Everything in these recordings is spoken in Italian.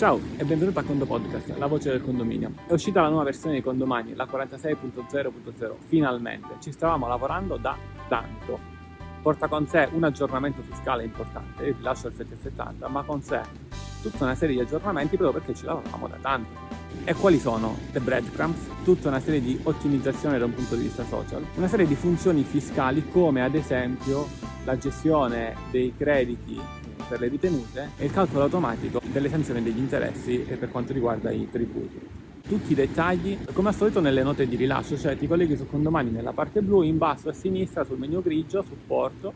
Ciao e benvenuto a Condo Podcast, la voce del condominio. È uscita la nuova versione di Condomani, la 46.0.0, finalmente. Ci stavamo lavorando da tanto. Porta con sé un aggiornamento fiscale importante, il rilascio del 770, ma con sé tutta una serie di aggiornamenti proprio perché ci lavoravamo da tanto. E quali sono? The breadcrumbs, tutta una serie di ottimizzazione da un punto di vista social, una serie di funzioni fiscali come ad esempio la gestione dei crediti per le ritenute e il calcolo automatico delle sanzioni degli interessi per quanto riguarda i tributi. Tutti i dettagli, come al solito nelle note di rilascio, cioè ti colleghi su Condomani nella parte blu, in basso a sinistra sul menu grigio, supporto,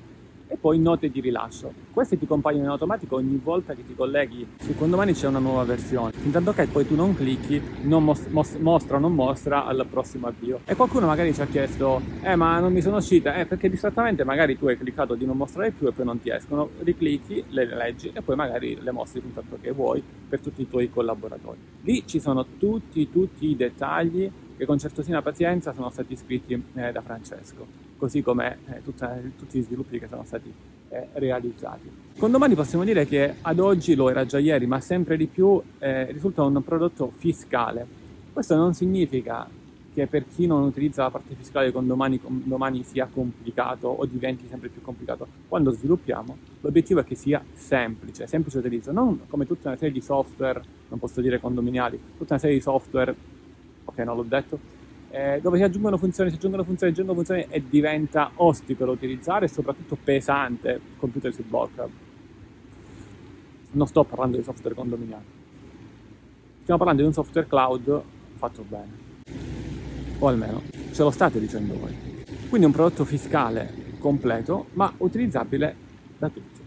e poi note di rilascio. Queste ti compaiono in automatico ogni volta che ti colleghi su Condomani c'è una nuova versione. Intanto che poi tu non clicchi, non mos- mos- mostra o non mostra al prossimo avvio. E qualcuno magari ci ha chiesto, eh ma non mi sono uscita, eh perché distrattamente magari tu hai cliccato di non mostrare più e poi non ti escono, riclicchi, le leggi e poi magari le mostri fin tanto che vuoi per tutti i tuoi collaboratori. Lì ci sono tutti, tutti i dettagli che con certosina pazienza sono stati scritti eh, da Francesco, così come eh, tutti gli sviluppi che sono stati eh, realizzati. Con domani possiamo dire che ad oggi, lo era già ieri, ma sempre di più, eh, risulta un prodotto fiscale. Questo non significa che per chi non utilizza la parte fiscale con domani sia complicato o diventi sempre più complicato. Quando sviluppiamo, l'obiettivo è che sia semplice, semplice utilizzo, non come tutta una serie di software, non posso dire condominiali, tutta una serie di software ok non l'ho detto, eh, dove si aggiungono funzioni, si aggiungono funzioni, si aggiungono funzioni e diventa ostico da utilizzare e soprattutto pesante, il computer si blocca. Non sto parlando di software condominiale, stiamo parlando di un software cloud fatto bene, o almeno ce lo state dicendo voi. Quindi un prodotto fiscale completo, ma utilizzabile da tutti,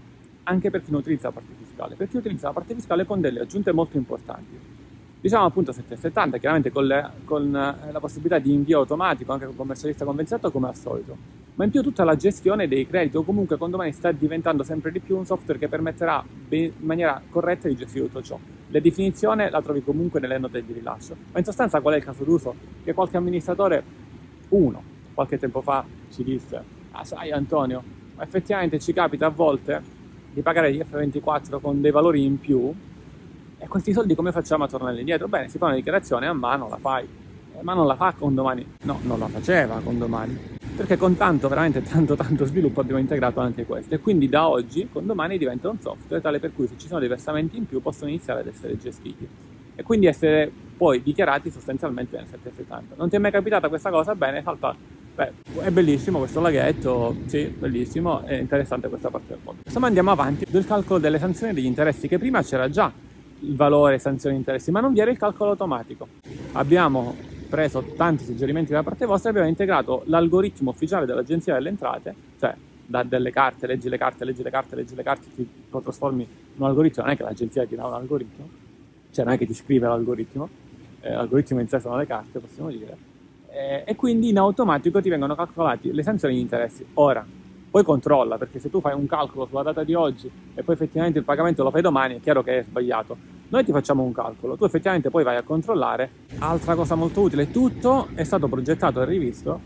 anche per chi non utilizza la parte fiscale, per chi utilizza la parte fiscale con delle aggiunte molto importanti diciamo appunto 770, chiaramente con, le, con eh, la possibilità di invio automatico anche con commercialista convenzionato come al solito, ma in più tutta la gestione dei crediti o comunque con domani sta diventando sempre di più un software che permetterà in maniera corretta di gestire tutto ciò. La definizione la trovi comunque nelle note di rilascio, ma in sostanza qual è il caso d'uso? Che qualche amministratore, uno, qualche tempo fa ci disse, ah sai Antonio, effettivamente ci capita a volte di pagare gli F24 con dei valori in più e questi soldi come facciamo a tornare indietro? Bene, si fa una dichiarazione a mano, la fai. Eh, ma non la fa con domani. No, non la faceva con domani. Perché con tanto, veramente tanto, tanto sviluppo abbiamo integrato anche questo. E quindi da oggi, con domani diventa un software tale per cui se ci sono dei versamenti in più possono iniziare ad essere gestiti. E quindi essere poi dichiarati sostanzialmente nel 770. Non ti è mai capitata questa cosa? Bene, salta. Beh, è bellissimo questo laghetto, sì, bellissimo, è interessante questa parte del mondo. Insomma andiamo avanti del calcolo delle sanzioni e degli interessi che prima c'era già il valore sanzioni e interessi, ma non vi era il calcolo automatico. Abbiamo preso tanti suggerimenti da parte vostra e abbiamo integrato l'algoritmo ufficiale dell'Agenzia delle Entrate, cioè da delle carte, leggi le carte, leggi le carte, leggi le carte, ti lo trasformi in un algoritmo, non è che l'agenzia ti dà un algoritmo, cioè non è che ti scrive l'algoritmo, eh, l'algoritmo in sé sono le carte, possiamo dire, eh, e quindi in automatico ti vengono calcolati le sanzioni e gli interessi. Ora, poi controlla, perché se tu fai un calcolo sulla data di oggi e poi effettivamente il pagamento lo fai domani, è chiaro che è sbagliato. Noi ti facciamo un calcolo, tu effettivamente poi vai a controllare. Altra cosa molto utile, tutto è stato progettato e rivisto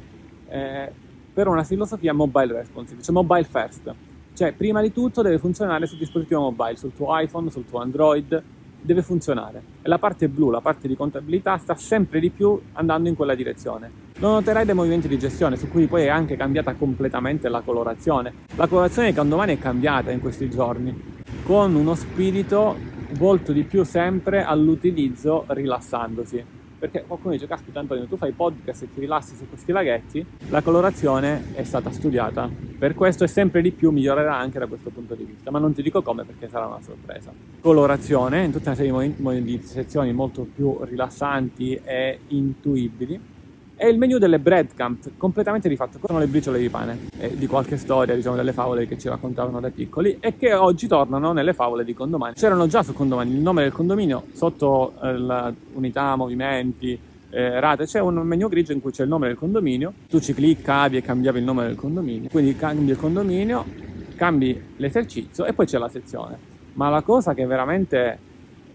eh, per una filosofia mobile responsive, cioè mobile first. Cioè, prima di tutto deve funzionare sul dispositivo mobile, sul tuo iPhone, sul tuo Android, deve funzionare. E la parte blu, la parte di contabilità, sta sempre di più andando in quella direzione. Lo noterai dai movimenti di gestione, su cui poi è anche cambiata completamente la colorazione. La colorazione di Candomani è cambiata in questi giorni, con uno spirito volto di più sempre all'utilizzo rilassandosi. Perché qualcuno dice caspita Antonio tu fai podcast e ti rilassi su questi laghetti la colorazione è stata studiata. Per questo e sempre di più migliorerà anche da questo punto di vista. Ma non ti dico come perché sarà una sorpresa. Colorazione in tutta una serie di sezioni molto più rilassanti e intuibili è il menu delle breadcamp, completamente rifatto. Sono le briciole di pane, eh, di qualche storia, diciamo, delle favole che ci raccontavano da piccoli e che oggi tornano nelle favole di condomani. C'erano già su condomani il nome del condominio, sotto eh, l'unità, movimenti, eh, rate, c'è un menu grigio in cui c'è il nome del condominio, tu ci cliccavi e cambiavi il nome del condominio, quindi cambi il condominio, cambi l'esercizio e poi c'è la sezione. Ma la cosa che veramente...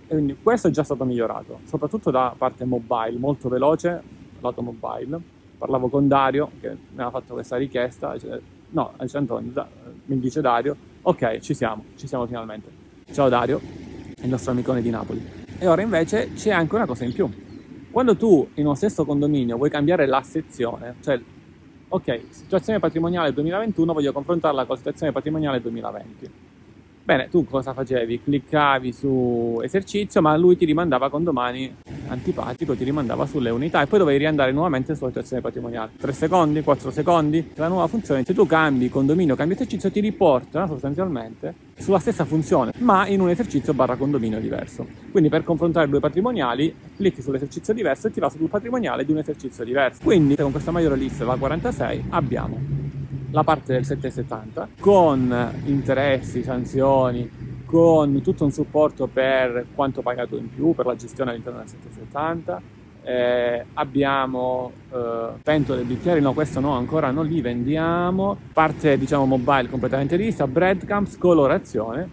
Quindi questo è già stato migliorato, soprattutto da parte mobile, molto veloce, l'automobile. Parlavo con Dario che mi aveva fatto questa richiesta, dice, no, dice Antonio, da, mi dice Dario, ok, ci siamo, ci siamo finalmente. Ciao Dario, il nostro amicone di Napoli. E ora invece c'è anche una cosa in più. Quando tu in uno stesso condominio vuoi cambiare la sezione, cioè, ok, situazione patrimoniale 2021, voglio confrontarla con la situazione patrimoniale 2020 Bene, tu cosa facevi? Cliccavi su esercizio, ma lui ti rimandava condomani antipatico, ti rimandava sulle unità e poi dovevi riandare nuovamente sulla situazione patrimoniale. 3 secondi, 4 secondi. La nuova funzione, se tu cambi condominio, cambi esercizio, ti riporta sostanzialmente sulla stessa funzione, ma in un esercizio barra condominio diverso. Quindi per confrontare due patrimoniali, clicchi sull'esercizio diverso e ti va sul patrimoniale di un esercizio diverso. Quindi con questa maggiore lista, la 46, abbiamo la parte del 770 con interessi, sanzioni, con tutto un supporto per quanto pagato in più per la gestione all'interno del 770. Eh, abbiamo eh, pentole bicchieri, no questo no ancora non li vendiamo, parte diciamo mobile completamente rivista, breadcrumbs, colorazione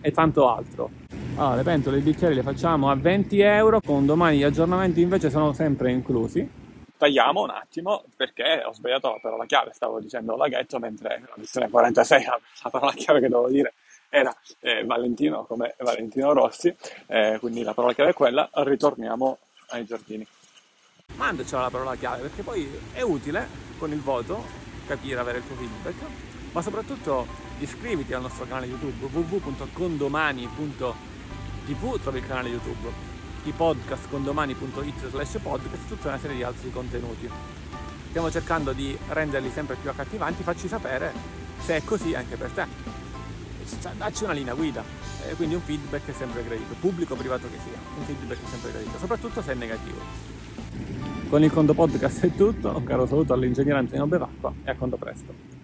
e tanto altro. Allora, le pentole e i bicchieri le facciamo a 20 euro, con domani gli aggiornamenti invece sono sempre inclusi tagliamo un attimo perché ho sbagliato la parola chiave, stavo dicendo laghetto mentre la missione 46 la, la parola chiave che dovevo dire era eh, Valentino come Valentino Rossi, eh, quindi la parola chiave è quella, ritorniamo ai giardini. Mandacela la parola chiave perché poi è utile con il voto capire, avere il tuo feedback, ma soprattutto iscriviti al nostro canale YouTube www.condomani.tv trovi il canale YouTube i podcast condomani.it slash podcast e tutta una serie di altri contenuti. Stiamo cercando di renderli sempre più accattivanti, facci sapere se è così anche per te. Dacci una linea guida, e quindi un feedback è sempre gradito, pubblico o privato che sia, un feedback è sempre gradito, soprattutto se è negativo. Con il Condo Podcast è tutto, un caro saluto all'ingegnere Antonio Bevacqua e a conto presto.